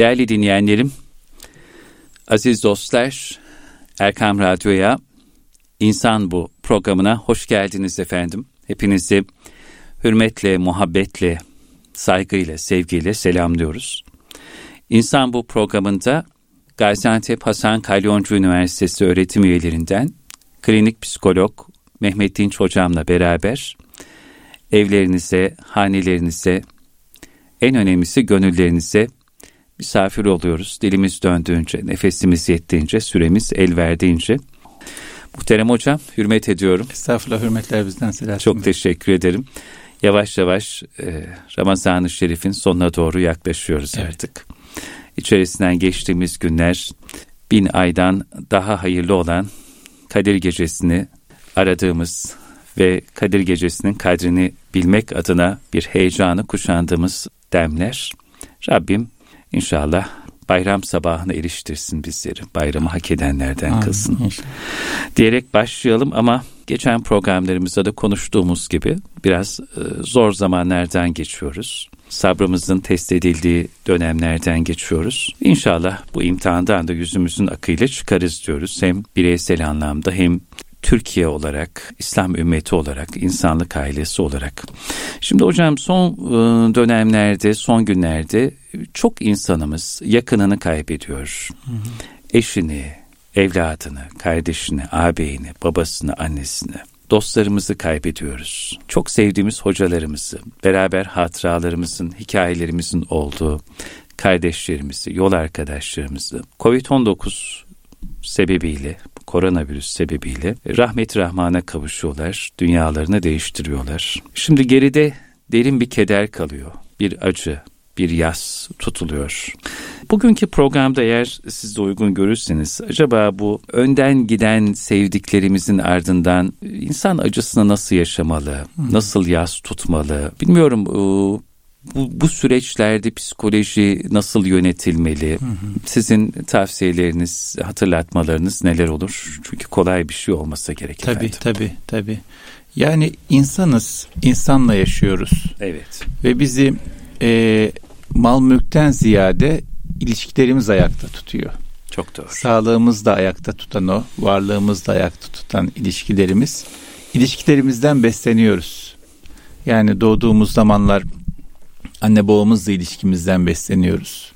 Değerli dinleyenlerim, aziz dostlar, Erkam Radyo'ya İnsan Bu programına hoş geldiniz efendim. Hepinizi hürmetle, muhabbetle, saygıyla, sevgiyle selamlıyoruz. İnsan Bu programında Gaziantep Hasan Kalyoncu Üniversitesi öğretim üyelerinden klinik psikolog Mehmet Dinç hocamla beraber evlerinize, hanelerinize, en önemlisi gönüllerinize misafir oluyoruz. Dilimiz döndüğünce, nefesimiz yettiğince, süremiz el verdiğince. Muhterem hocam, hürmet ediyorum. Estağfurullah, hürmetler bizden Selahattin Çok teşekkür ederim. Yavaş yavaş e, Ramazan-ı Şerif'in sonuna doğru yaklaşıyoruz evet. artık. İçerisinden geçtiğimiz günler bin aydan daha hayırlı olan Kadir Gecesi'ni aradığımız ve Kadir Gecesi'nin kadrini bilmek adına bir heyecanı kuşandığımız demler. Rabbim inşallah bayram sabahına eriştirsin bizleri. Bayramı hak edenlerden Amin. kılsın. Diyerek başlayalım ama geçen programlarımızda da konuştuğumuz gibi biraz e, zor zamanlardan geçiyoruz. Sabrımızın test edildiği dönemlerden geçiyoruz. İnşallah bu imtihandan da yüzümüzün akıyla çıkarız diyoruz. Hem bireysel anlamda hem Türkiye olarak, İslam ümmeti olarak, insanlık ailesi olarak. Şimdi hocam son ıı, dönemlerde, son günlerde çok insanımız yakınını kaybediyor. Hı hı. Eşini, evladını, kardeşini, ağabeyini, babasını, annesini dostlarımızı kaybediyoruz. Çok sevdiğimiz hocalarımızı, beraber hatıralarımızın, hikayelerimizin olduğu kardeşlerimizi, yol arkadaşlarımızı Covid-19 sebebiyle, koronavirüs sebebiyle rahmet rahmana kavuşuyorlar, dünyalarını değiştiriyorlar. Şimdi geride derin bir keder kalıyor, bir acı, bir yas tutuluyor. Bugünkü programda eğer siz de uygun görürseniz acaba bu önden giden sevdiklerimizin ardından insan acısını nasıl yaşamalı, nasıl yas tutmalı? Bilmiyorum bu, bu süreçlerde psikoloji nasıl yönetilmeli? Hı hı. Sizin tavsiyeleriniz, hatırlatmalarınız neler olur? Çünkü kolay bir şey olmasa gerek tabii, efendim. Tabii, tabii. Yani insanız, insanla yaşıyoruz. Evet. Ve bizi e, mal mülkten ziyade ilişkilerimiz ayakta tutuyor. Çok doğru. Sağlığımız da ayakta tutan o, varlığımız da ayakta tutan ilişkilerimiz. İlişkilerimizden besleniyoruz. Yani doğduğumuz zamanlar anne babamızla ilişkimizden besleniyoruz.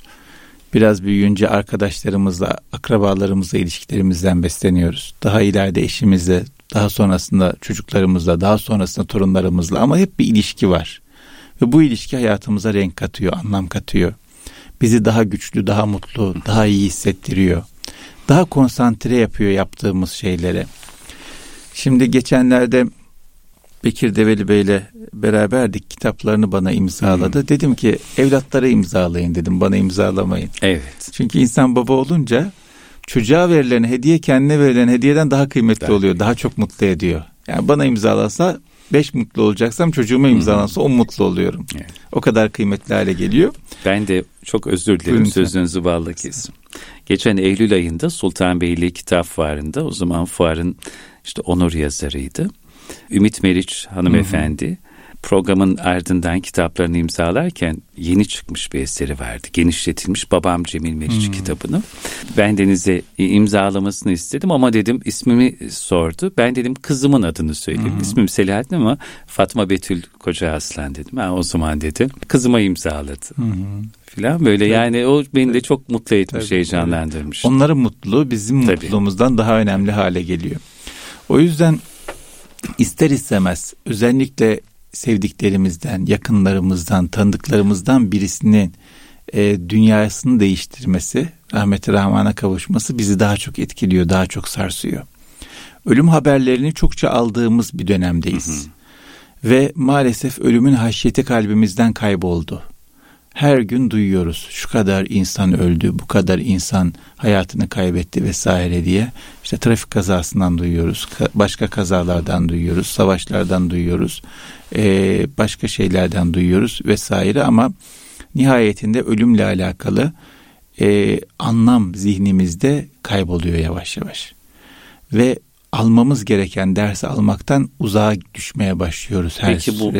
Biraz büyüyünce arkadaşlarımızla, akrabalarımızla ilişkilerimizden besleniyoruz. Daha ileride eşimizle, daha sonrasında çocuklarımızla, daha sonrasında torunlarımızla ama hep bir ilişki var. Ve bu ilişki hayatımıza renk katıyor, anlam katıyor. Bizi daha güçlü, daha mutlu, daha iyi hissettiriyor. Daha konsantre yapıyor yaptığımız şeylere. Şimdi geçenlerde Bekir Develi Bey'le beraberdik. Kitaplarını bana imzaladı. Hmm. Dedim ki evlatlara imzalayın dedim. Bana imzalamayın. Evet. Çünkü insan baba olunca çocuğa verilen hediye kendine verilen hediyeden daha kıymetli Tabii. oluyor. Daha çok mutlu ediyor. Yani bana imzalasa beş mutlu olacaksam çocuğuma imzalansa on mutlu oluyorum. Evet. O kadar kıymetli hale geliyor. Ben de çok özür dilerim Buyurun sözünüzü bağlı kesim. Geçen Eylül ayında Sultanbeyli Kitap Fuarı'nda o zaman fuarın işte onur yazarıydı. Ümit Meriç hanımefendi. Hı hı programın ardından kitaplarını imzalarken yeni çıkmış bir eseri vardı. Genişletilmiş Babam Cemil Meriç hmm. kitabını. Ben Deniz'e imzalamasını istedim ama dedim ismimi sordu. Ben dedim kızımın adını söyleyeyim. Hmm. İsmim Selahattin ama Fatma Betül Koca Aslan dedim. Ha, o zaman dedi. Kızıma imzaladı. Hmm filan böyle yani o beni de çok mutlu etmiş, tabii, heyecanlandırmış. Onların mutluluğu bizim tabii. mutluluğumuzdan daha önemli hale geliyor. O yüzden ister istemez özellikle sevdiklerimizden, yakınlarımızdan, tanıdıklarımızdan birisinin e, dünyasını değiştirmesi, rahmeti rahmana kavuşması bizi daha çok etkiliyor, daha çok sarsıyor. Ölüm haberlerini çokça aldığımız bir dönemdeyiz. Hı hı. Ve maalesef ölümün haşyeti kalbimizden kayboldu her gün duyuyoruz. Şu kadar insan öldü, bu kadar insan hayatını kaybetti vesaire diye. İşte trafik kazasından duyuyoruz, başka kazalardan duyuyoruz, savaşlardan duyuyoruz, başka şeylerden duyuyoruz vesaire ama nihayetinde ölümle alakalı anlam zihnimizde kayboluyor yavaş yavaş. Ve almamız gereken dersi almaktan uzağa düşmeye başlıyoruz her Peki bu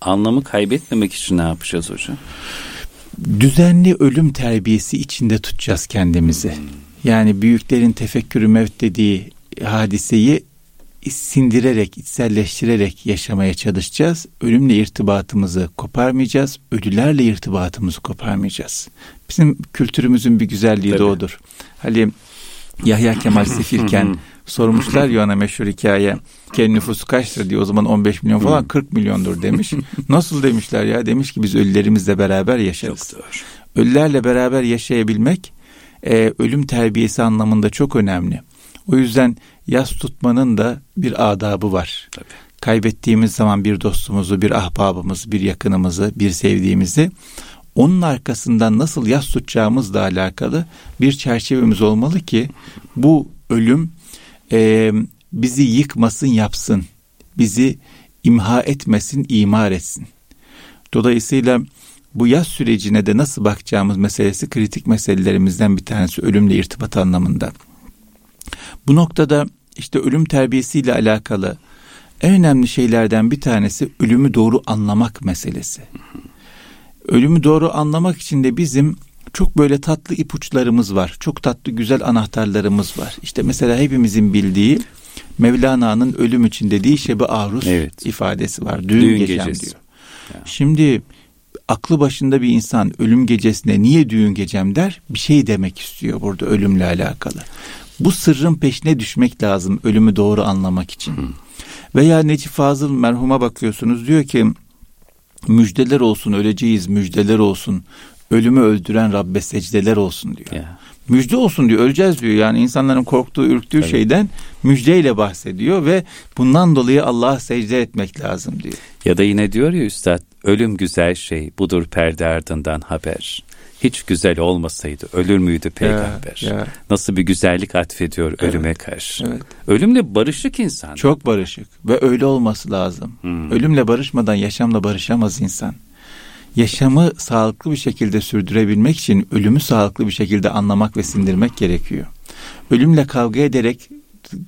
anlamı kaybetmemek için ne yapacağız hocam? Düzenli ölüm terbiyesi içinde tutacağız kendimizi. Yani büyüklerin tefekkürü mevt dediği hadiseyi sindirerek, içselleştirerek yaşamaya çalışacağız. Ölümle irtibatımızı koparmayacağız. Ölülerle irtibatımızı koparmayacağız. Bizim kültürümüzün bir güzelliği Tabii. de odur. Hani Yahya Kemal Sefirken sormuşlar ya ona meşhur hikaye. Kendi nüfusu kaçtır diye o zaman 15 milyon falan 40 milyondur demiş. Nasıl demişler ya? Demiş ki biz ölülerimizle beraber yaşarız. Ölülerle beraber yaşayabilmek e, ölüm terbiyesi anlamında çok önemli. O yüzden yas tutmanın da bir adabı var. Tabii. Kaybettiğimiz zaman bir dostumuzu, bir ahbabımızı, bir yakınımızı, bir sevdiğimizi onun arkasından nasıl yas tutacağımızla alakalı bir çerçevemiz olmalı ki bu ölüm e, bizi yıkmasın yapsın, bizi imha etmesin, imar etsin. Dolayısıyla bu yaz sürecine de nasıl bakacağımız meselesi kritik meselelerimizden bir tanesi ölümle irtibat anlamında. Bu noktada işte ölüm terbiyesiyle alakalı en önemli şeylerden bir tanesi ölümü doğru anlamak meselesi. Ölümü doğru anlamak için de bizim çok böyle tatlı ipuçlarımız var. Çok tatlı güzel anahtarlarımız var. İşte mesela hepimizin bildiği Mevlana'nın ölüm için dediği şebi aruz evet. ifadesi var. Düğün, Düğün gecem gecesi. diyor. Ya. Şimdi aklı başında bir insan ölüm gecesine niye düğün gecem der? Bir şey demek istiyor burada ölümle alakalı. Bu sırrın peşine düşmek lazım ölümü doğru anlamak için. Hı. Veya Necip Fazıl merhuma bakıyorsunuz diyor ki müjdeler olsun öleceğiz müjdeler olsun ölümü öldüren Rabbe secdeler olsun diyor. Yeah. Müjde olsun diyor öleceğiz diyor yani insanların korktuğu ürktüğü evet. şeyden müjdeyle bahsediyor ve bundan dolayı Allah'a secde etmek lazım diyor. Ya da yine diyor ya üstad ölüm güzel şey budur perde ardından haber hiç güzel olmasaydı ölür müydü peygamber? Ya, ya. Nasıl bir güzellik atfediyor evet, ölüme karşı. Evet. Ölümle barışık insan. Çok barışık ve öyle olması lazım. Hmm. Ölümle barışmadan yaşamla barışamaz insan. Yaşamı sağlıklı bir şekilde sürdürebilmek için ölümü sağlıklı bir şekilde anlamak ve sindirmek gerekiyor. Ölümle kavga ederek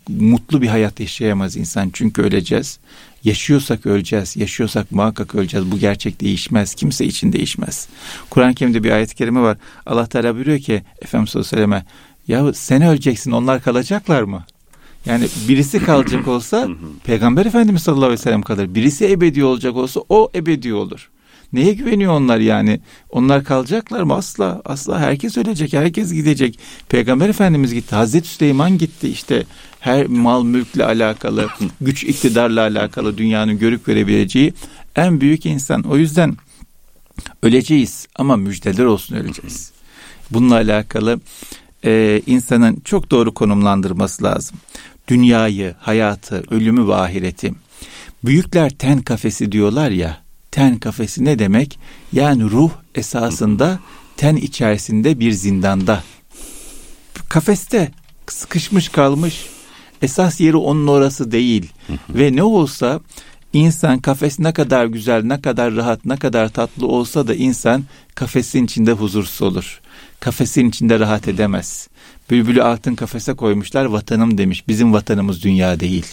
mutlu bir hayat yaşayamaz insan çünkü öleceğiz. Yaşıyorsak öleceğiz, yaşıyorsak muhakkak öleceğiz. Bu gerçek değişmez, kimse için değişmez. Kur'an-ı Kerim'de bir ayet-i kerime var. Allah Teala buyuruyor ki Efendimiz sallallahu aleyhi ve selleme ya sen öleceksin onlar kalacaklar mı? Yani birisi kalacak olsa Peygamber Efendimiz sallallahu aleyhi ve sellem kalır. Birisi ebedi olacak olsa o ebedi olur. Neye güveniyor onlar yani? Onlar kalacaklar mı? Asla. Asla herkes ölecek. Herkes gidecek. Peygamber Efendimiz gitti. Hazreti Süleyman gitti. İşte her mal mülkle alakalı, güç iktidarla alakalı dünyanın görüp görebileceği en büyük insan. O yüzden öleceğiz ama müjdeler olsun öleceğiz. Bununla alakalı e, insanın çok doğru konumlandırması lazım. Dünyayı, hayatı, ölümü ve ahireti. Büyükler ten kafesi diyorlar ya, ten kafesi ne demek? Yani ruh esasında ten içerisinde bir zindanda. Kafeste sıkışmış kalmış. Esas yeri onun orası değil. Ve ne olsa insan kafes ne kadar güzel, ne kadar rahat, ne kadar tatlı olsa da insan kafesin içinde huzursuz olur. Kafesin içinde rahat edemez. Bülbülü altın kafese koymuşlar vatanım demiş. Bizim vatanımız dünya değil.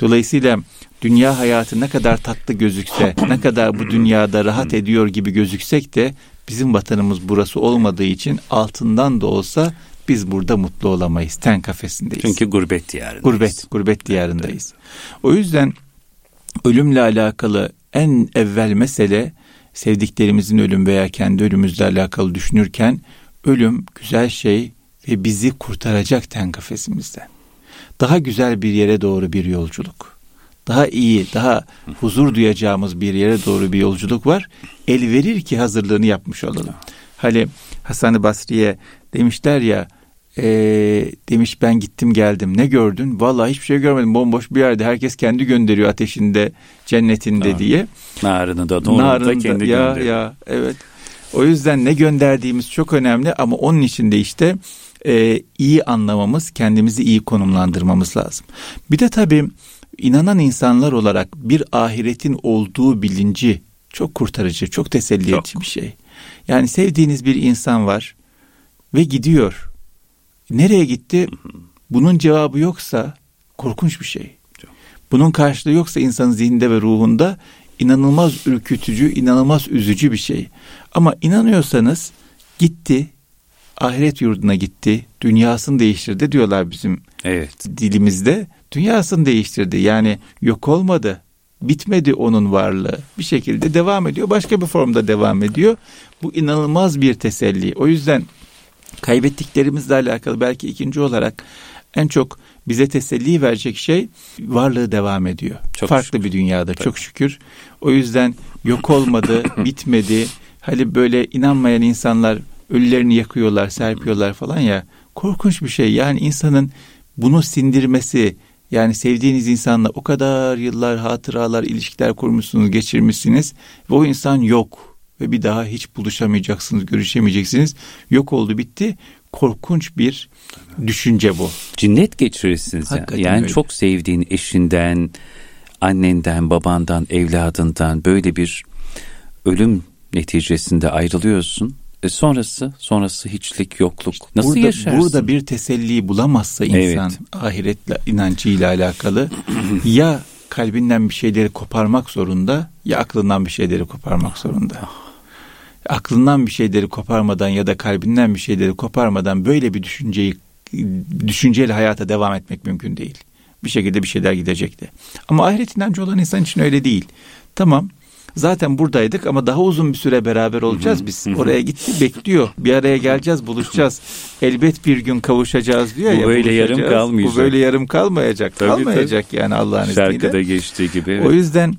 Dolayısıyla dünya hayatı ne kadar tatlı gözükse, ne kadar bu dünyada rahat ediyor gibi gözüksek de bizim vatanımız burası olmadığı için altından da olsa biz burada mutlu olamayız. Ten kafesindeyiz. Çünkü gurbet diyarındayız. Gurbet, gurbet diyarındayız. O yüzden ölümle alakalı en evvel mesele sevdiklerimizin ölüm veya kendi ölümümüzle alakalı düşünürken ölüm güzel şey ve bizi kurtaracak ten kafesimizden. Daha güzel bir yere doğru bir yolculuk. Daha iyi, daha huzur duyacağımız bir yere doğru bir yolculuk var. El verir ki hazırlığını yapmış olalım. Hani Hasan-ı Basri'ye demişler ya e, demiş ben gittim geldim ne gördün? Vallahi hiçbir şey görmedim bomboş bir yerde herkes kendi gönderiyor ateşinde cennetinde ha. diye. Narını da doğru Narını da kendi ya, gönderiyor. Ya evet. O yüzden ne gönderdiğimiz çok önemli ama onun için de işte e, iyi anlamamız, kendimizi iyi konumlandırmamız lazım. Bir de tabii inanan insanlar olarak bir ahiretin olduğu bilinci çok kurtarıcı, çok teselli edici bir şey. Yani sevdiğiniz bir insan var ve gidiyor. Nereye gitti? Bunun cevabı yoksa korkunç bir şey. Bunun karşılığı yoksa insanın zihninde ve ruhunda inanılmaz ürkütücü, inanılmaz üzücü bir şey. Ama inanıyorsanız gitti, ahiret yurduna gitti, dünyasını değiştirdi diyorlar bizim evet. dilimizde. Dünyasını değiştirdi. Yani yok olmadı, bitmedi onun varlığı. Bir şekilde devam ediyor, başka bir formda devam ediyor. Bu inanılmaz bir teselli. O yüzden kaybettiklerimizle alakalı belki ikinci olarak en çok bize teselli verecek şey varlığı devam ediyor. Çok Farklı şükür. bir dünyada Tabii. çok şükür. O yüzden yok olmadı, bitmedi. Hani böyle inanmayan insanlar ölülerini yakıyorlar, serpiyorlar falan ya. Korkunç bir şey. Yani insanın bunu sindirmesi, yani sevdiğiniz insanla o kadar yıllar hatıralar, ilişkiler kurmuşsunuz, geçirmişsiniz ve o insan yok ve bir daha hiç buluşamayacaksınız, görüşemeyeceksiniz. Yok oldu, bitti. Korkunç bir düşünce bu. Cinnet geçirirsiniz Hakikaten yani. Yani öyle. çok sevdiğin eşinden, annenden, babandan, evladından böyle bir ölüm neticesinde ayrılıyorsun. E sonrası, sonrası hiçlik, yokluk. Nasıl burada, yaşarsın? Burada bir teselli bulamazsa insan evet. ahiretle inancıyla alakalı ya kalbinden bir şeyleri koparmak zorunda ya aklından bir şeyleri koparmak zorunda. Aklından bir şeyleri koparmadan ya da kalbinden bir şeyleri koparmadan böyle bir düşünceyi düşünceyle hayata devam etmek mümkün değil. Bir şekilde bir şeyler gidecekti. Ama ahiret inancı olan insan için öyle değil. Tamam zaten buradaydık ama daha uzun bir süre beraber olacağız biz. Oraya gitti bekliyor. Bir araya geleceğiz, buluşacağız. Elbet bir gün kavuşacağız diyor bu ya. Böyle yarım kalmayacak. Bu böyle yarım kalmayacak. Tabii, kalmayacak tabii. yani Allah'ın izniyle. Şarkıda geçtiği gibi. Evet. O yüzden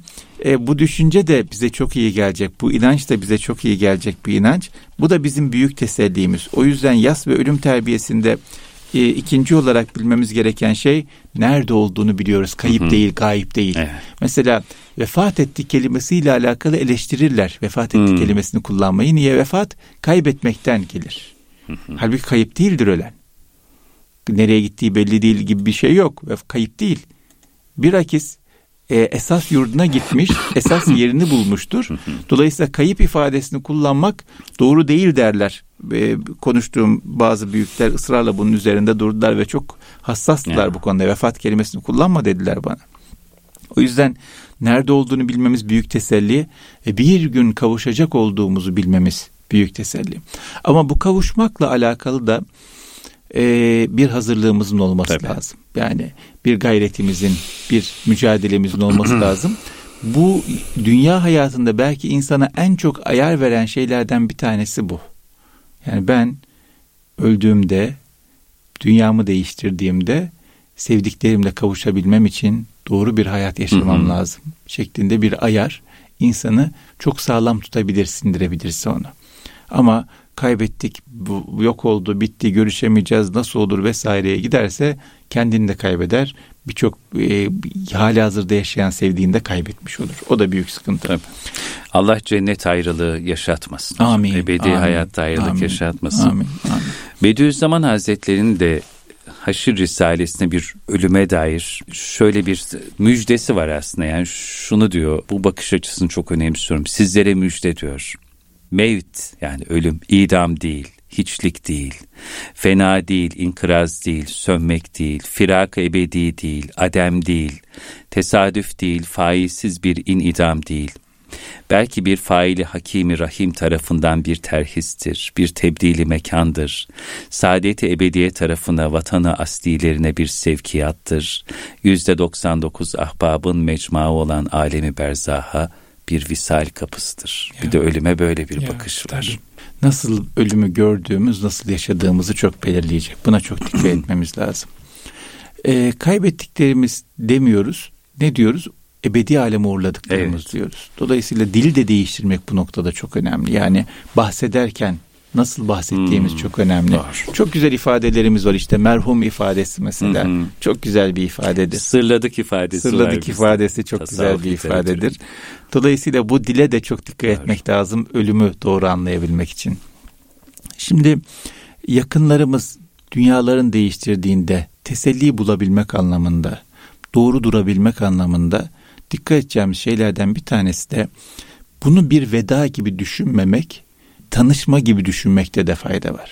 e, bu düşünce de bize çok iyi gelecek. Bu inanç da bize çok iyi gelecek bir inanç. Bu da bizim büyük tesellimiz. O yüzden yas ve ölüm terbiyesinde e, ikinci olarak bilmemiz gereken şey nerede olduğunu biliyoruz. Kayıp Hı-hı. değil, gayip değil. Evet. Mesela vefat etti kelimesiyle alakalı eleştirirler. Vefat etti Hı-hı. kelimesini kullanmayı. Niye vefat? Kaybetmekten gelir. Hı-hı. Halbuki kayıp değildir ölen. Nereye gittiği belli değil gibi bir şey yok. Kayıp değil. Bir akis e, esas yurduna gitmiş, esas yerini bulmuştur. Dolayısıyla kayıp ifadesini kullanmak doğru değil derler. E, konuştuğum bazı büyükler ısrarla bunun üzerinde durdular ve çok hassastılar yani. bu konuda. Vefat kelimesini kullanma dediler bana. O yüzden nerede olduğunu bilmemiz büyük teselli ve bir gün kavuşacak olduğumuzu bilmemiz büyük teselli. Ama bu kavuşmakla alakalı da e, bir hazırlığımızın olması Tabii. lazım. Yani bir gayretimizin, bir mücadelemizin olması lazım. Bu dünya hayatında belki insana en çok ayar veren şeylerden bir tanesi bu. Yani ben öldüğümde, dünyamı değiştirdiğimde sevdiklerimle kavuşabilmem için doğru bir hayat yaşamam lazım şeklinde bir ayar insanı çok sağlam tutabilir, sindirebilirse onu. Ama kaybettik, bu yok oldu, bitti, görüşemeyeceğiz, nasıl olur vesaireye giderse kendini de kaybeder. Birçok e, hali hazırda yaşayan sevdiğini de kaybetmiş olur. O da büyük sıkıntı. Tabii. Allah cennet ayrılığı yaşatmasın. Amin. Ebedi amin, hayatta ayrılık amin, yaşatmasın. Amin. amin. Bediüzzaman Hazretleri'nin de Haşir Risalesi'ne bir ölüme dair şöyle bir müjdesi var aslında. Yani şunu diyor, bu bakış açısını çok önemsiyorum. Sizlere müjde diyor. Mevt yani ölüm, idam değil, hiçlik değil, fena değil, inkıraz değil, sönmek değil, firak ebedi değil, adem değil, tesadüf değil, faizsiz bir inidam değil. Belki bir faili hakimi rahim tarafından bir terhistir, bir tebdili mekandır. Saadet-i ebediye tarafına, vatanı aslilerine bir sevkiyattır. Yüzde 99 ahbabın mecmuası olan alemi berzaha, bir visal kapısıdır. Ya. Bir de ölüme böyle bir ya, bakış var. Tabii. Nasıl ölümü gördüğümüz, nasıl yaşadığımızı çok belirleyecek. Buna çok dikkat etmemiz lazım. Ee, kaybettiklerimiz demiyoruz. Ne diyoruz? Ebedi aleme uğurladıklarımız evet. diyoruz. Dolayısıyla dili de değiştirmek bu noktada çok önemli. Yani bahsederken nasıl bahsettiğimiz hmm. çok önemli. Doğru. Çok güzel ifadelerimiz var işte merhum ifadesi mesela. Hmm. Çok güzel bir ifadedir. Sırladık ifadesi Sırladık ifadesi çok Tasavvuf güzel bir ifadedir. Dolayısıyla bu dile de çok dikkat Doğru. etmek lazım ölümü doğru anlayabilmek için. Şimdi yakınlarımız dünyaların değiştirdiğinde teselli bulabilmek anlamında, doğru durabilmek anlamında dikkat edeceğimiz şeylerden bir tanesi de bunu bir veda gibi düşünmemek tanışma gibi düşünmekte de fayda var.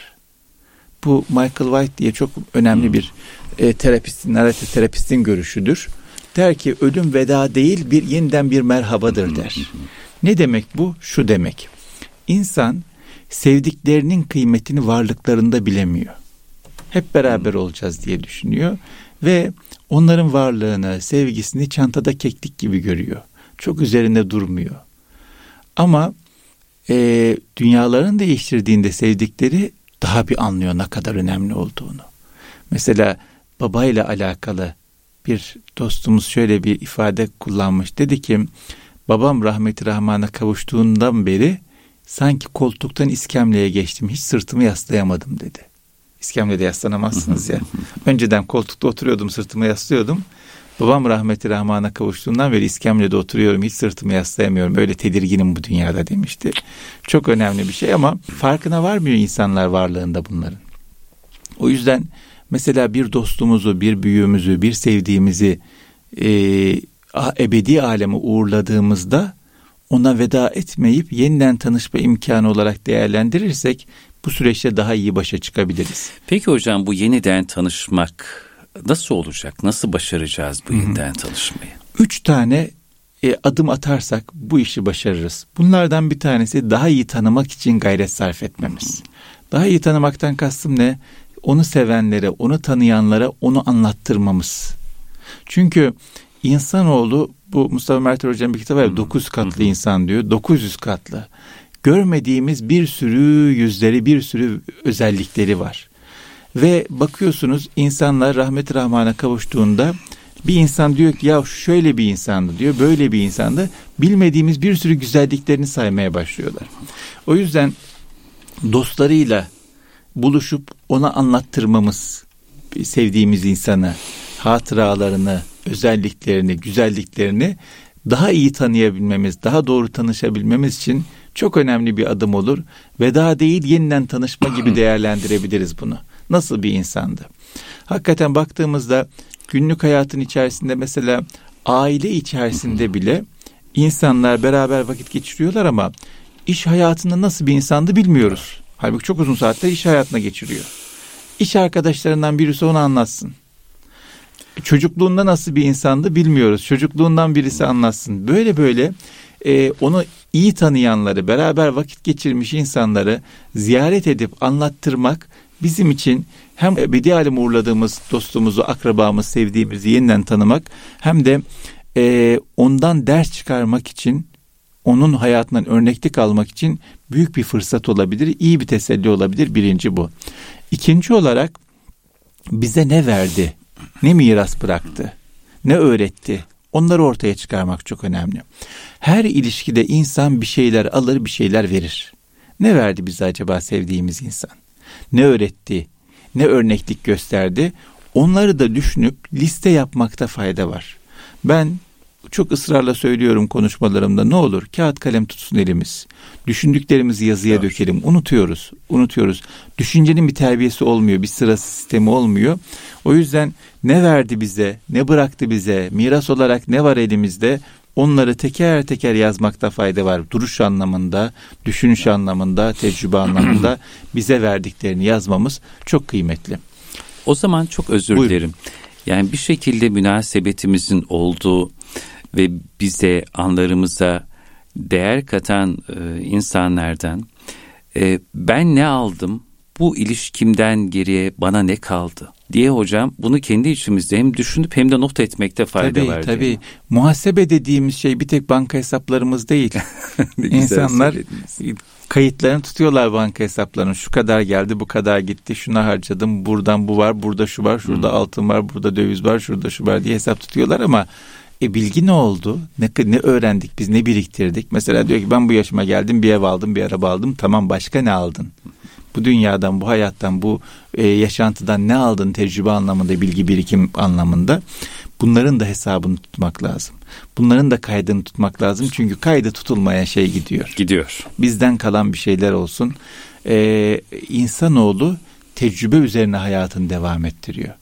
Bu Michael White diye çok önemli hmm. bir e, terapistin, narratif terapistin görüşüdür. Der ki ölüm veda değil bir yeniden bir merhabadır der. Ne demek bu? Şu demek. İnsan sevdiklerinin kıymetini varlıklarında bilemiyor. Hep beraber olacağız diye düşünüyor ve onların varlığını, sevgisini çantada keklik gibi görüyor. Çok üzerinde durmuyor. Ama e, dünyaların değiştirdiğinde sevdikleri daha bir anlıyor ne kadar önemli olduğunu. Mesela babayla alakalı bir dostumuz şöyle bir ifade kullanmış. Dedi ki babam rahmeti rahmana kavuştuğundan beri sanki koltuktan iskemleye geçtim. Hiç sırtımı yaslayamadım dedi. İskemlede yaslanamazsınız ya. Önceden koltukta oturuyordum sırtımı yaslıyordum. Babam rahmeti rahmana kavuştuğundan beri iskemlede oturuyorum. Hiç sırtımı yaslayamıyorum. Öyle tedirginim bu dünyada demişti. Çok önemli bir şey ama farkına varmıyor insanlar varlığında bunların. O yüzden mesela bir dostumuzu, bir büyüğümüzü, bir sevdiğimizi e, ebedi aleme uğurladığımızda ona veda etmeyip yeniden tanışma imkanı olarak değerlendirirsek bu süreçte daha iyi başa çıkabiliriz. Peki hocam bu yeniden tanışmak nasıl olacak? Nasıl başaracağız bu yeniden tanışmayı? Üç tane e, adım atarsak bu işi başarırız. Bunlardan bir tanesi daha iyi tanımak için gayret sarf etmemiz. Daha iyi tanımaktan kastım ne? Onu sevenlere, onu tanıyanlara onu anlattırmamız. Çünkü insanoğlu bu Mustafa Mert Hoca'nın bir kitabı var. 9 katlı insan diyor. 900 katlı. Görmediğimiz bir sürü yüzleri, bir sürü özellikleri var. Ve bakıyorsunuz insanlar rahmet rahmana kavuştuğunda bir insan diyor ki ya şöyle bir insandı diyor, böyle bir insandı. Bilmediğimiz bir sürü güzelliklerini saymaya başlıyorlar. O yüzden dostlarıyla buluşup ona anlattırmamız, sevdiğimiz insanı, hatıralarını, özelliklerini, güzelliklerini daha iyi tanıyabilmemiz, daha doğru tanışabilmemiz için çok önemli bir adım olur. Veda değil yeniden tanışma gibi değerlendirebiliriz bunu. Nasıl bir insandı? Hakikaten baktığımızda günlük hayatın içerisinde mesela aile içerisinde bile insanlar beraber vakit geçiriyorlar ama iş hayatında nasıl bir insandı bilmiyoruz. Halbuki çok uzun saatler iş hayatına geçiriyor. İş arkadaşlarından birisi onu anlatsın. Çocukluğunda nasıl bir insandı bilmiyoruz. Çocukluğundan birisi anlatsın. Böyle böyle e, onu iyi tanıyanları, beraber vakit geçirmiş insanları ziyaret edip anlattırmak bizim için hem ebedi alem uğurladığımız dostumuzu, akrabamız, sevdiğimizi yeniden tanımak hem de e, ondan ders çıkarmak için onun hayatından örneklik almak için büyük bir fırsat olabilir, iyi bir teselli olabilir. Birinci bu. İkinci olarak bize ne verdi, ne miras bıraktı, ne öğretti, onları ortaya çıkarmak çok önemli. Her ilişkide insan bir şeyler alır, bir şeyler verir. Ne verdi bize acaba sevdiğimiz insan? Ne öğretti, ne örneklik gösterdi? Onları da düşünüp liste yapmakta fayda var. Ben çok ısrarla söylüyorum konuşmalarımda ne olur kağıt kalem tutsun elimiz. Düşündüklerimizi yazıya evet. dökelim. Unutuyoruz. Unutuyoruz. Düşüncenin bir terbiyesi olmuyor. Bir sıra sistemi olmuyor. O yüzden ne verdi bize, ne bıraktı bize, miras olarak ne var elimizde onları teker teker yazmakta fayda var. Duruş anlamında, düşünüş anlamında, tecrübe anlamında bize verdiklerini yazmamız çok kıymetli. O zaman çok özür Buyurun. dilerim. Yani bir şekilde münasebetimizin olduğu ve bize anlarımıza değer katan e, insanlardan e, ben ne aldım, bu ilişkimden geriye bana ne kaldı diye hocam bunu kendi içimizde hem düşünüp hem de not etmekte fayda tabii, var. Tabii muhasebe dediğimiz şey bir tek banka hesaplarımız değil. İnsanlar kayıtlarını tutuyorlar banka hesaplarını. Şu kadar geldi, bu kadar gitti, şuna harcadım, buradan bu var, burada şu var, şurada hmm. altın var, burada döviz var, şurada şu var diye hesap tutuyorlar ama e bilgi ne oldu? Ne, ne öğrendik biz, ne biriktirdik? Mesela diyor ki ben bu yaşıma geldim, bir ev aldım, bir araba aldım. Tamam başka ne aldın? Bu dünyadan, bu hayattan, bu e, yaşantıdan ne aldın tecrübe anlamında, bilgi birikim anlamında? Bunların da hesabını tutmak lazım. Bunların da kaydını tutmak lazım. Çünkü kaydı tutulmayan şey gidiyor. Gidiyor. Bizden kalan bir şeyler olsun. Ee, insanoğlu tecrübe üzerine hayatını devam ettiriyor.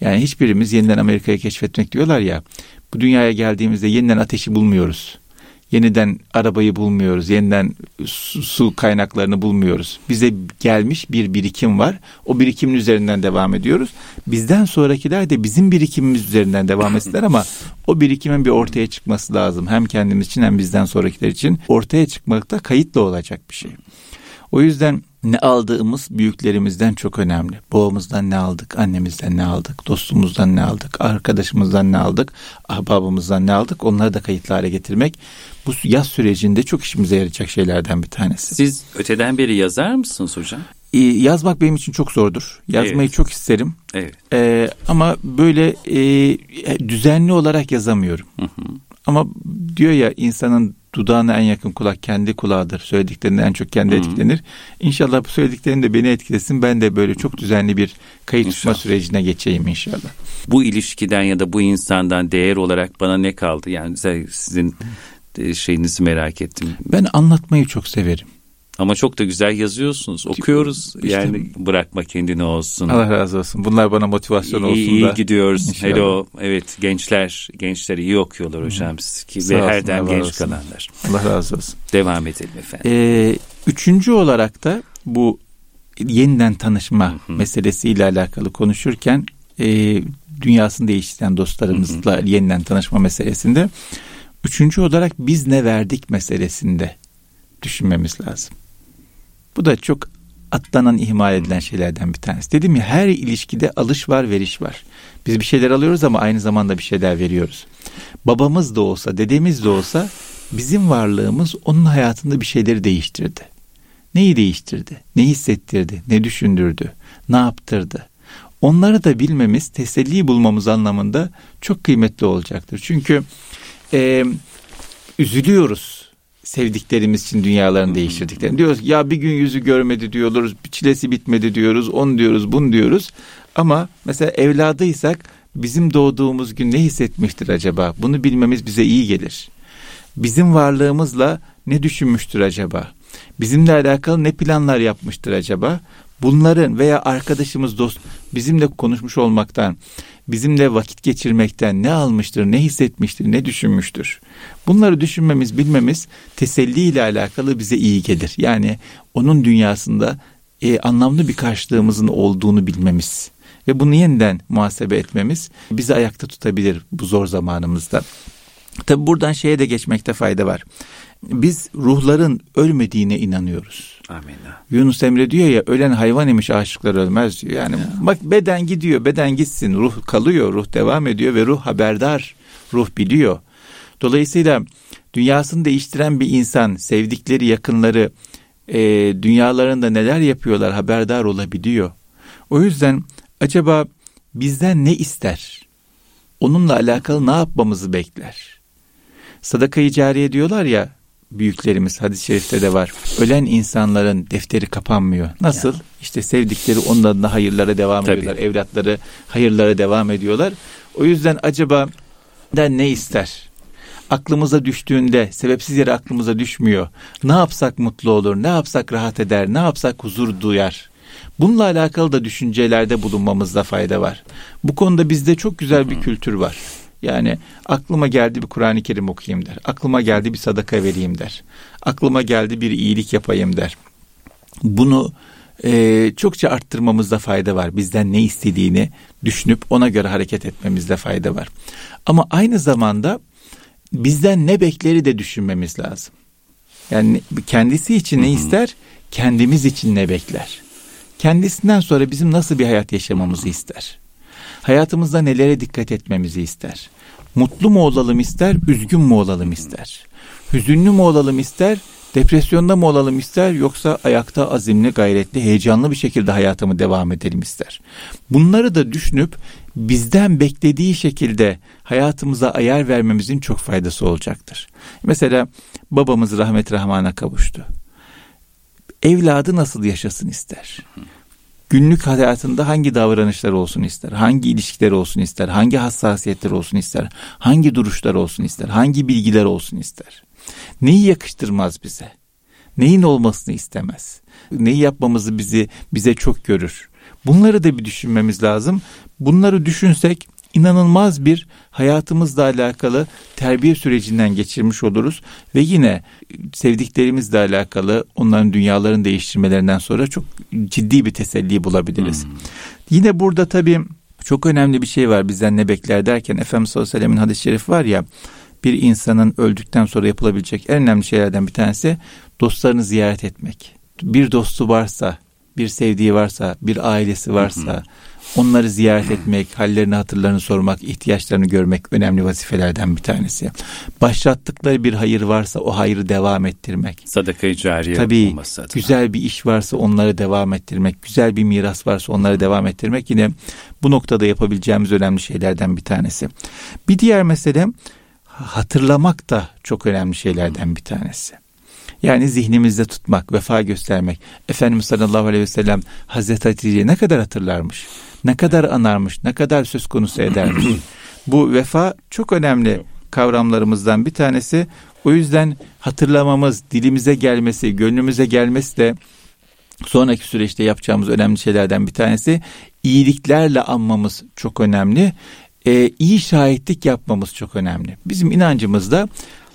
Yani hiçbirimiz yeniden Amerika'yı keşfetmek diyorlar ya. Bu dünyaya geldiğimizde yeniden ateşi bulmuyoruz. Yeniden arabayı bulmuyoruz. Yeniden su, kaynaklarını bulmuyoruz. Bize gelmiş bir birikim var. O birikimin üzerinden devam ediyoruz. Bizden sonrakiler de bizim birikimimiz üzerinden devam etsinler ama o birikimin bir ortaya çıkması lazım. Hem kendimiz için hem bizden sonrakiler için ortaya çıkmakta kayıtlı olacak bir şey. O yüzden ne aldığımız büyüklerimizden çok önemli. Babamızdan ne aldık, annemizden ne aldık, dostumuzdan ne aldık, arkadaşımızdan ne aldık, ahbabımızdan ne aldık onları da kayıtlı hale getirmek bu yaz sürecinde çok işimize yarayacak şeylerden bir tanesi. Siz öteden beri yazar mısınız hocam? Ee, yazmak benim için çok zordur. Yazmayı evet. çok isterim. Evet. Ee, ama böyle e, düzenli olarak yazamıyorum. Hı hı. Ama diyor ya insanın dudağına en yakın kulak kendi kulağıdır. Söylediklerinden en çok kendi hmm. etkilenir. İnşallah bu söylediklerin de beni etkilesin. Ben de böyle çok düzenli bir kayıt tutma sürecine geçeyim inşallah. Bu ilişkiden ya da bu insandan değer olarak bana ne kaldı? Yani sizin şeyinizi merak ettim. Ben anlatmayı çok severim. Ama çok da güzel yazıyorsunuz. Okuyoruz. İşte, yani bırakma kendini olsun. Allah razı olsun. Bunlar bana motivasyon olsun iyi, da. İyi gidiyoruz. İnşallah. Hello. Evet gençler gençler iyi okuyorlar hocam. Ki, ve her daim genç olsun. kalanlar. Allah razı olsun. Devam edelim efendim. Ee, üçüncü olarak da bu yeniden tanışma Hı-hı. meselesiyle alakalı konuşurken e, dünyasını değiştiren dostlarımızla Hı-hı. yeniden tanışma meselesinde üçüncü olarak biz ne verdik meselesinde düşünmemiz lazım. Bu da çok atlanan, ihmal edilen şeylerden bir tanesi. Dedim ya her ilişkide alış var, veriş var. Biz bir şeyler alıyoruz ama aynı zamanda bir şeyler veriyoruz. Babamız da olsa, dedemiz de olsa bizim varlığımız onun hayatında bir şeyleri değiştirdi. Neyi değiştirdi? Ne hissettirdi? Ne düşündürdü? Ne yaptırdı? Onları da bilmemiz, teselli bulmamız anlamında çok kıymetli olacaktır. Çünkü e, üzülüyoruz sevdiklerimiz için dünyalarını değiştirdiklerini diyoruz. Ya bir gün yüzü görmedi diyoruz, çilesi bitmedi diyoruz, onu diyoruz, bunu diyoruz. Ama mesela evladıysak bizim doğduğumuz gün ne hissetmiştir acaba? Bunu bilmemiz bize iyi gelir. Bizim varlığımızla ne düşünmüştür acaba? Bizimle alakalı ne planlar yapmıştır acaba? Bunların veya arkadaşımız dost bizimle konuşmuş olmaktan, bizimle vakit geçirmekten ne almıştır, ne hissetmiştir, ne düşünmüştür? Bunları düşünmemiz, bilmemiz teselli ile alakalı bize iyi gelir. Yani onun dünyasında e, anlamlı bir karşılığımızın olduğunu bilmemiz ve bunu yeniden muhasebe etmemiz bizi ayakta tutabilir bu zor zamanımızda. Tabi buradan şeye de geçmekte fayda var. Biz ruhların ölmediğine inanıyoruz. Amin. Yunus Emre diyor ya ölen hayvan imiş aşıklar ölmez diyor. Yani ya. bak beden gidiyor beden gitsin ruh kalıyor ruh devam ediyor ve ruh haberdar ruh biliyor. Dolayısıyla dünyasını değiştiren bir insan sevdikleri yakınları e, dünyalarında neler yapıyorlar haberdar olabiliyor. O yüzden acaba bizden ne ister? Onunla alakalı ne yapmamızı bekler? Sadakayı cariye diyorlar ya büyüklerimiz hadis-i şerifte de var. Ölen insanların defteri kapanmıyor. Nasıl? Ya. İşte sevdikleri onun adına hayırlara devam Tabii. ediyorlar. Evlatları hayırlara devam ediyorlar. O yüzden acaba da ne ister? Aklımıza düştüğünde sebepsiz yere aklımıza düşmüyor. Ne yapsak mutlu olur? Ne yapsak rahat eder? Ne yapsak huzur duyar? Bununla alakalı da düşüncelerde bulunmamızda fayda var. Bu konuda bizde çok güzel bir kültür var. Yani aklıma geldi bir Kur'an-ı Kerim okuyayım der. Aklıma geldi bir sadaka vereyim der. Aklıma geldi bir iyilik yapayım der. Bunu e, çokça arttırmamızda fayda var. Bizden ne istediğini düşünüp ona göre hareket etmemizde fayda var. Ama aynı zamanda bizden ne bekleri de düşünmemiz lazım. Yani kendisi için ne ister, kendimiz için ne bekler. Kendisinden sonra bizim nasıl bir hayat yaşamamızı ister. Hayatımızda nelere dikkat etmemizi ister. Mutlu mu olalım ister, üzgün mü olalım ister. Hüzünlü mü olalım ister, depresyonda mı olalım ister yoksa ayakta azimli, gayretli, heyecanlı bir şekilde hayatımı devam edelim ister. Bunları da düşünüp bizden beklediği şekilde hayatımıza ayar vermemizin çok faydası olacaktır. Mesela babamız rahmet rahmana kavuştu. Evladı nasıl yaşasın ister? Günlük hayatında hangi davranışlar olsun ister, hangi ilişkiler olsun ister, hangi hassasiyetler olsun ister, hangi duruşlar olsun ister, hangi bilgiler olsun ister. Neyi yakıştırmaz bize? Neyin olmasını istemez? Neyi yapmamızı bizi bize çok görür. Bunları da bir düşünmemiz lazım. Bunları düşünsek inanılmaz bir hayatımızla alakalı terbiye sürecinden geçirmiş oluruz ve yine sevdiklerimizle alakalı onların dünyalarını değiştirmelerinden sonra çok ciddi bir teselli bulabiliriz. Hmm. Yine burada tabii çok önemli bir şey var bizden ne bekler derken Efendimiz sallallahu aleyhi ve sellem'in hadis-i şerifi var ya bir insanın öldükten sonra yapılabilecek en önemli şeylerden bir tanesi dostlarını ziyaret etmek. Bir dostu varsa, bir sevdiği varsa, bir ailesi varsa onları ziyaret etmek, hallerini hatırlarını sormak, ihtiyaçlarını görmek önemli vazifelerden bir tanesi. Başlattıkları bir hayır varsa o hayrı devam ettirmek. Sadaka-i cariye Tabii, olması adına. güzel bir iş varsa onları devam ettirmek, güzel bir miras varsa onları devam ettirmek yine bu noktada yapabileceğimiz önemli şeylerden bir tanesi. Bir diğer mesele hatırlamak da çok önemli şeylerden bir tanesi. Yani zihnimizde tutmak, vefa göstermek. Efendimiz sallallahu aleyhi ve sellem Hazreti Hatice'yi ne kadar hatırlarmış, ne kadar anarmış, ne kadar söz konusu edermiş. Bu vefa çok önemli kavramlarımızdan bir tanesi. O yüzden hatırlamamız, dilimize gelmesi, gönlümüze gelmesi de sonraki süreçte yapacağımız önemli şeylerden bir tanesi. İyiliklerle anmamız çok önemli e, iyi şahitlik yapmamız çok önemli. Bizim inancımızda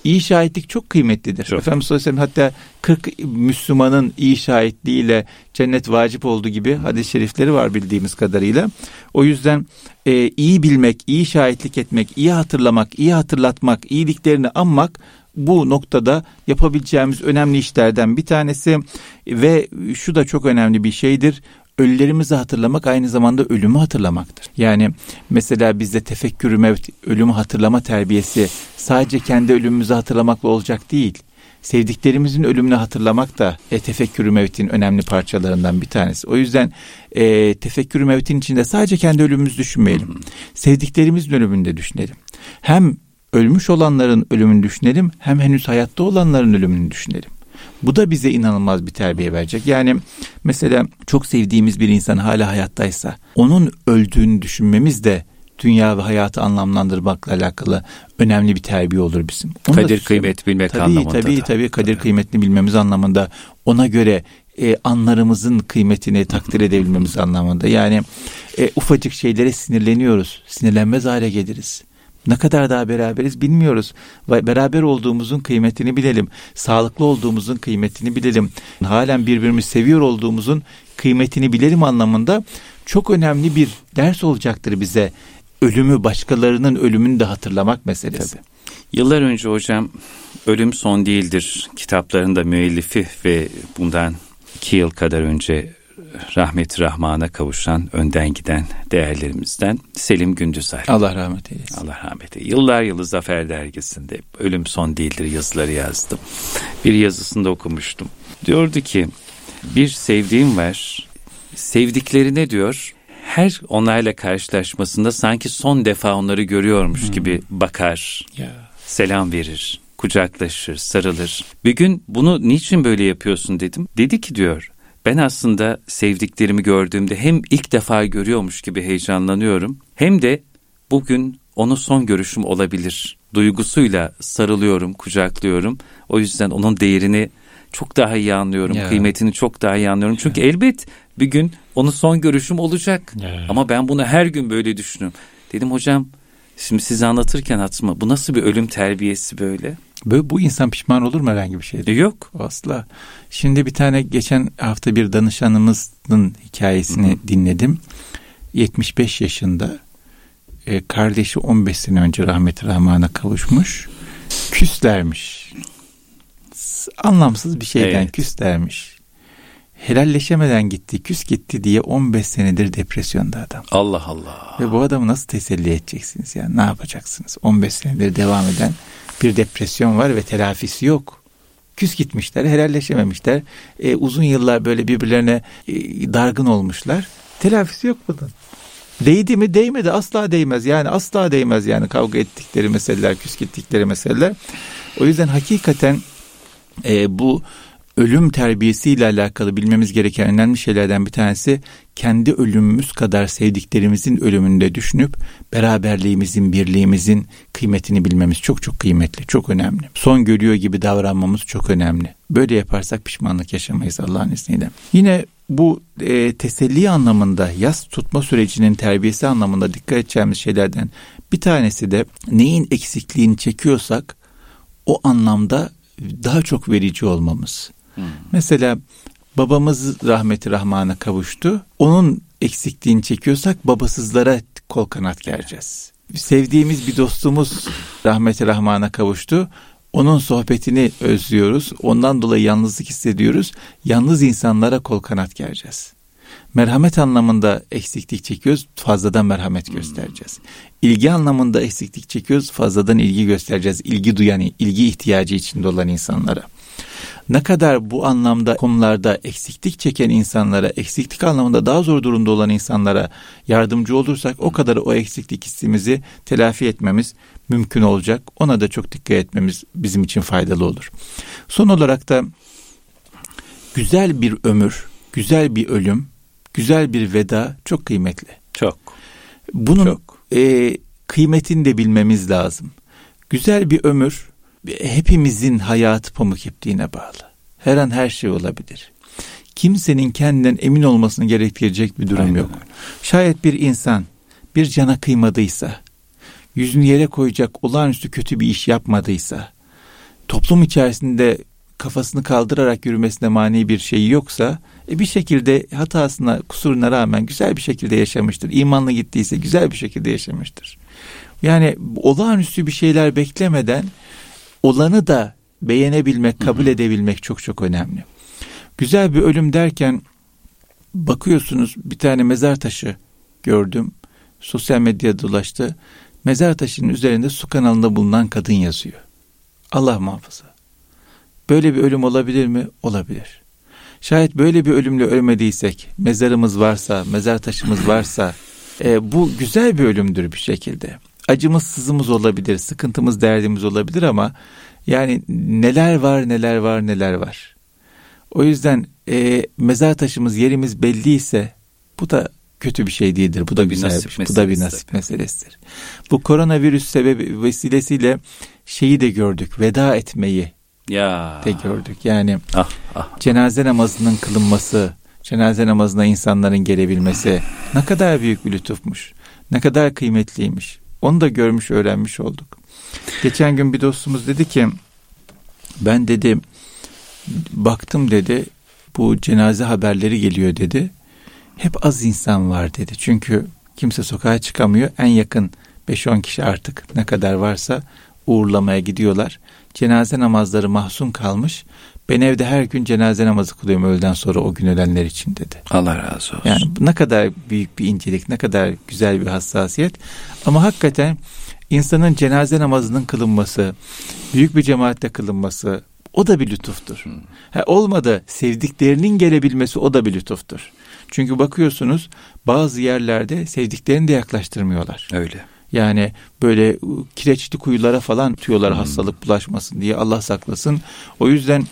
iyi şahitlik çok kıymetlidir. Çok. Efendimiz sallallahu aleyhi ve sellem hatta 40 Müslümanın iyi şahitliğiyle cennet vacip olduğu gibi hadis-i şerifleri var bildiğimiz kadarıyla. O yüzden e, iyi bilmek, iyi şahitlik etmek, iyi hatırlamak, iyi hatırlatmak, iyiliklerini anmak bu noktada yapabileceğimiz önemli işlerden bir tanesi ve şu da çok önemli bir şeydir ölülerimizi hatırlamak aynı zamanda ölümü hatırlamaktır. Yani mesela bizde tefekkürü mevt, ölümü hatırlama terbiyesi sadece kendi ölümümüzü hatırlamakla olacak değil. Sevdiklerimizin ölümünü hatırlamak da e, tefekkürü mevtin önemli parçalarından bir tanesi. O yüzden e, tefekkürü mevtin içinde sadece kendi ölümümüzü düşünmeyelim. Sevdiklerimizin ölümünü de düşünelim. Hem ölmüş olanların ölümünü düşünelim hem henüz hayatta olanların ölümünü düşünelim. Bu da bize inanılmaz bir terbiye verecek. Yani mesela çok sevdiğimiz bir insan hala hayattaysa onun öldüğünü düşünmemiz de dünya ve hayatı anlamlandırmakla alakalı önemli bir terbiye olur bizim. Onu kadir kıymet bilmek tabii, anlamında. Tabii da. tabii kadir tabii. kıymetini bilmemiz anlamında ona göre e, anlarımızın kıymetini takdir edebilmemiz anlamında. Yani e, ufacık şeylere sinirleniyoruz. Sinirlenmez hale geliriz. Ne kadar daha beraberiz bilmiyoruz. Beraber olduğumuzun kıymetini bilelim. Sağlıklı olduğumuzun kıymetini bilelim. Halen birbirimizi seviyor olduğumuzun kıymetini bilelim anlamında çok önemli bir ders olacaktır bize. Ölümü, başkalarının ölümünü de hatırlamak meselesi. Tabii. Yıllar önce hocam Ölüm Son Değildir kitaplarında müellifi ve bundan iki yıl kadar önce rahmet rahmana kavuşan, önden giden değerlerimizden Selim Gündüzar. Allah rahmet eylesin. Allah rahmet eylesin. Yıllar yılı Zafer Dergisi'nde Ölüm Son Değildir yazıları yazdım. Bir yazısında okumuştum. Diyordu ki bir sevdiğim var. Sevdiklerine diyor her onlarla karşılaşmasında sanki son defa onları görüyormuş hmm. gibi bakar. Yeah. Selam verir kucaklaşır, sarılır. Bir gün bunu niçin böyle yapıyorsun dedim. Dedi ki diyor, ben aslında sevdiklerimi gördüğümde hem ilk defa görüyormuş gibi heyecanlanıyorum hem de bugün onu son görüşüm olabilir duygusuyla sarılıyorum, kucaklıyorum. O yüzden onun değerini çok daha iyi anlıyorum, yeah. kıymetini çok daha iyi anlıyorum. Çünkü yeah. elbet bir gün onu son görüşüm olacak. Yeah. Ama ben bunu her gün böyle düşünüyorum. Dedim hocam şimdi size anlatırken Atma bu nasıl bir ölüm terbiyesi böyle? Böyle bu insan pişman olur mu herhangi bir şeyde? Yok. Asla. Şimdi bir tane geçen hafta bir danışanımızın hikayesini Hı-hı. dinledim. 75 yaşında e, kardeşi 15 sene önce rahmeti rahmana kavuşmuş. Küslermiş. Anlamsız bir şeyden evet. küslermiş. Helalleşemeden gitti, küs gitti diye 15 senedir depresyonda adam. Allah Allah. Ve bu adamı nasıl teselli edeceksiniz yani ne yapacaksınız? 15 senedir devam eden bir depresyon var ve telafisi yok. Küs gitmişler, helalleşememişler. E, uzun yıllar böyle birbirlerine e, dargın olmuşlar. Telafisi yok bunun. Değdi mi değmedi asla değmez yani asla değmez yani kavga ettikleri meseleler küs gittikleri meseleler. O yüzden hakikaten e, bu ölüm terbiyesiyle alakalı bilmemiz gereken önemli şeylerden bir tanesi kendi ölümümüz kadar sevdiklerimizin ölümünde düşünüp beraberliğimizin, birliğimizin kıymetini bilmemiz çok çok kıymetli, çok önemli. Son görüyor gibi davranmamız çok önemli. Böyle yaparsak pişmanlık yaşamayız Allah'ın izniyle. Yine bu e, teselli anlamında yas tutma sürecinin terbiyesi anlamında dikkat edeceğimiz şeylerden bir tanesi de neyin eksikliğini çekiyorsak o anlamda daha çok verici olmamız. Hmm. Mesela babamız rahmeti rahmana kavuştu. Onun eksikliğini çekiyorsak babasızlara kol kanat gereceğiz. Sevdiğimiz bir dostumuz rahmeti rahmana kavuştu. Onun sohbetini özlüyoruz. Ondan dolayı yalnızlık hissediyoruz. Yalnız insanlara kol kanat gereceğiz. Merhamet anlamında eksiklik çekiyoruz, fazladan merhamet göstereceğiz. İlgi anlamında eksiklik çekiyoruz, fazladan ilgi göstereceğiz. İlgi duyan, ilgi ihtiyacı içinde olan insanlara. Ne kadar bu anlamda konularda eksiklik çeken insanlara, eksiklik anlamında daha zor durumda olan insanlara yardımcı olursak o kadar o eksiklik hissimizi telafi etmemiz mümkün olacak. Ona da çok dikkat etmemiz bizim için faydalı olur. Son olarak da güzel bir ömür, güzel bir ölüm, güzel bir veda çok kıymetli. Çok. Bunun çok. E, kıymetini de bilmemiz lazım. Güzel bir ömür hepimizin hayatı pamuk ipliğine bağlı. Her an her şey olabilir. Kimsenin kendinden emin olmasını gerektirecek bir durum Aynen. yok. Şayet bir insan bir cana kıymadıysa, yüzünü yere koyacak olağanüstü kötü bir iş yapmadıysa, toplum içerisinde kafasını kaldırarak yürümesine mani bir şeyi yoksa e bir şekilde hatasına, kusuruna rağmen güzel bir şekilde yaşamıştır. İmanla gittiyse güzel bir şekilde yaşamıştır. Yani olağanüstü bir şeyler beklemeden olanı da beğenebilmek, kabul edebilmek çok çok önemli. Güzel bir ölüm derken bakıyorsunuz bir tane mezar taşı gördüm. Sosyal medyada dolaştı. Mezar taşının üzerinde su kanalında bulunan kadın yazıyor. Allah muhafaza. Böyle bir ölüm olabilir mi? Olabilir. Şayet böyle bir ölümle ölmediysek, mezarımız varsa, mezar taşımız varsa, e, bu güzel bir ölümdür bir şekilde. Acımız, sızımız olabilir, sıkıntımız, derdimiz olabilir ama yani neler var, neler var, neler var. O yüzden e, mezar taşımız, yerimiz belliyse bu da kötü bir şey değildir. Bu da bir nasip. Bu da bir nasip meselesidir. Bu koronavirüs sebebi vesilesiyle şeyi de gördük. Veda etmeyi ya. de gördük. Yani ah, ah. cenaze namazının kılınması, cenaze namazına insanların gelebilmesi ne kadar büyük bir lütufmuş. Ne kadar kıymetliymiş. Onu da görmüş, öğrenmiş olduk. Geçen gün bir dostumuz dedi ki ben dedi baktım dedi bu cenaze haberleri geliyor dedi. Hep az insan var dedi. Çünkü kimse sokağa çıkamıyor. En yakın 5-10 kişi artık ne kadar varsa uğurlamaya gidiyorlar. Cenaze namazları mahzun kalmış. Ben evde her gün cenaze namazı kılıyorum öğleden sonra o gün ölenler için dedi. Allah razı olsun. Yani ne kadar büyük bir incelik, ne kadar güzel bir hassasiyet. Ama hakikaten insanın cenaze namazının kılınması, büyük bir cemaatte kılınması o da bir lütuftur. Hmm. Ha, olmadı sevdiklerinin gelebilmesi o da bir lütuftur. Çünkü bakıyorsunuz bazı yerlerde sevdiklerini de yaklaştırmıyorlar. Öyle. Yani böyle kireçli kuyulara falan tutuyorlar hmm. hastalık bulaşmasın diye Allah saklasın. O yüzden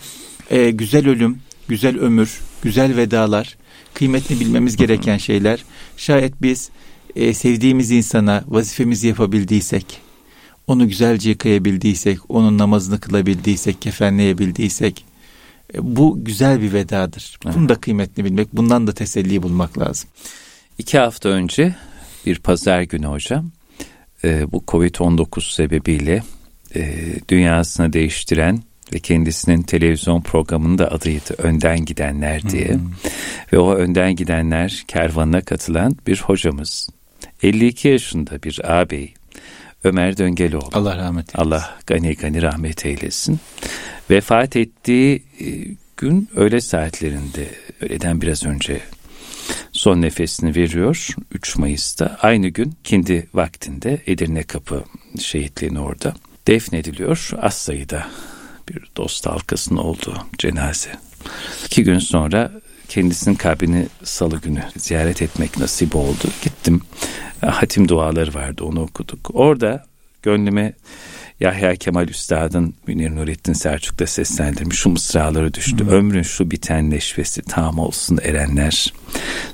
e, güzel ölüm, güzel ömür, güzel vedalar, kıymetini bilmemiz gereken şeyler. Şayet biz e, sevdiğimiz insana vazifemizi yapabildiysek, onu güzelce yıkayabildiysek, onun namazını kılabildiysek, kefenleyebildiysek, e, bu güzel bir vedadır. Bunun da kıymetini bilmek, bundan da teselli bulmak lazım. İki hafta önce bir pazar günü hocam, e, bu Covid-19 sebebiyle e, dünyasını değiştiren ve kendisinin televizyon programında adıydı Önden Gidenler diye. Hmm. Ve o önden gidenler kervanına katılan bir hocamız. 52 yaşında bir ağabey Ömer Döngeloğlu. Allah rahmet eylesin. Allah gani gani rahmet eylesin. Vefat ettiği e, gün öğle saatlerinde, öğleden biraz önce son nefesini veriyor 3 Mayıs'ta. Aynı gün kendi vaktinde Edirne Kapı şehitliğine orada defnediliyor. Az sayıda bir dost halkasının olduğu cenaze. İki gün sonra kendisinin kabrini salı günü ziyaret etmek nasip oldu. Gittim. Hatim duaları vardı onu okuduk. Orada gönlüme Yahya Kemal Üstad'ın Münir Nurettin Selçuk'ta seslendirmiş şu mısraları düştü. Hı. Ömrün şu biten neşvesi tam olsun erenler.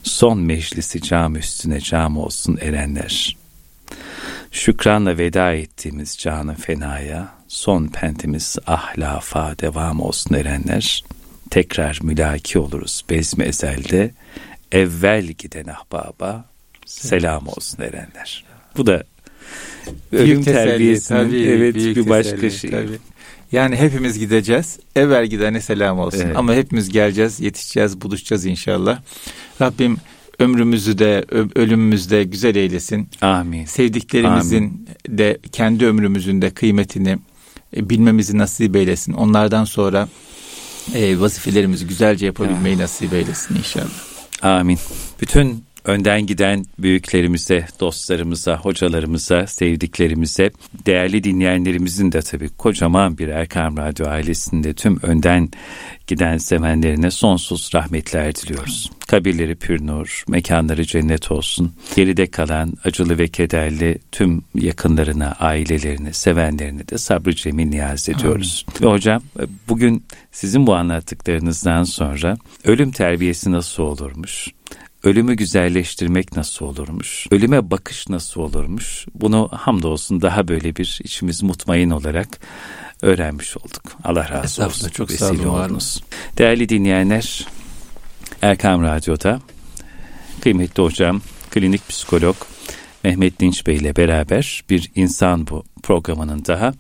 Son meclisi cam üstüne cam olsun erenler. Şükranla veda ettiğimiz canı fenaya, son pentimiz ahlafa devam olsun erenler. Tekrar mülaki oluruz bezmi ezelde, evvel giden ahbaba selam olsun erenler. Bu da ölüm terbiyesinin tabii, evet bir başka teselli, şey. Tabii. Yani hepimiz gideceğiz. Evvel gidene selam olsun. Evet. Ama hepimiz geleceğiz, yetişeceğiz, buluşacağız inşallah. Rabbim ömrümüzü de ölümümüzü de güzel eylesin. Amin. Sevdiklerimizin Amin. de kendi ömrümüzün de kıymetini e, bilmemizi nasip eylesin. Onlardan sonra e, vazifelerimizi güzelce yapabilmeyi nasip eylesin inşallah. Amin. Bütün önden giden büyüklerimize, dostlarımıza, hocalarımıza, sevdiklerimize, değerli dinleyenlerimizin de tabii kocaman bir Erkam Radyo ailesinde tüm önden giden sevenlerine sonsuz rahmetler diliyoruz. Kabirleri pür nur, mekanları cennet olsun. Geride kalan acılı ve kederli tüm yakınlarına, ailelerine, sevenlerine de sabrı cemil niyaz ediyoruz. Amin. Ve hocam bugün sizin bu anlattıklarınızdan sonra ölüm terbiyesi nasıl olurmuş? ölümü güzelleştirmek nasıl olurmuş? Ölüme bakış nasıl olurmuş? Bunu hamdolsun daha böyle bir içimiz mutmain olarak öğrenmiş olduk. Allah razı olsun. Çok sağ olun. Değerli dinleyenler, Erkam Radyo'da kıymetli hocam, klinik psikolog Mehmet Dinç Bey ile beraber bir insan bu programının daha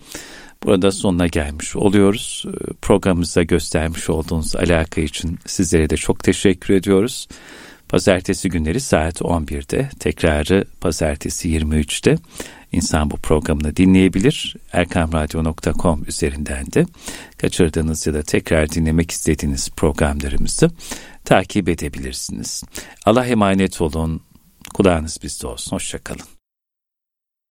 burada sonuna gelmiş oluyoruz. Programımıza göstermiş olduğunuz alaka için sizlere de çok teşekkür ediyoruz. Pazartesi günleri saat 11'de, tekrarı pazartesi 23'te insan bu programını dinleyebilir. erkamradyo.com üzerinden de kaçırdığınız ya da tekrar dinlemek istediğiniz programlarımızı takip edebilirsiniz. Allah emanet olun. Kulağınız bizde olsun. Hoşçakalın.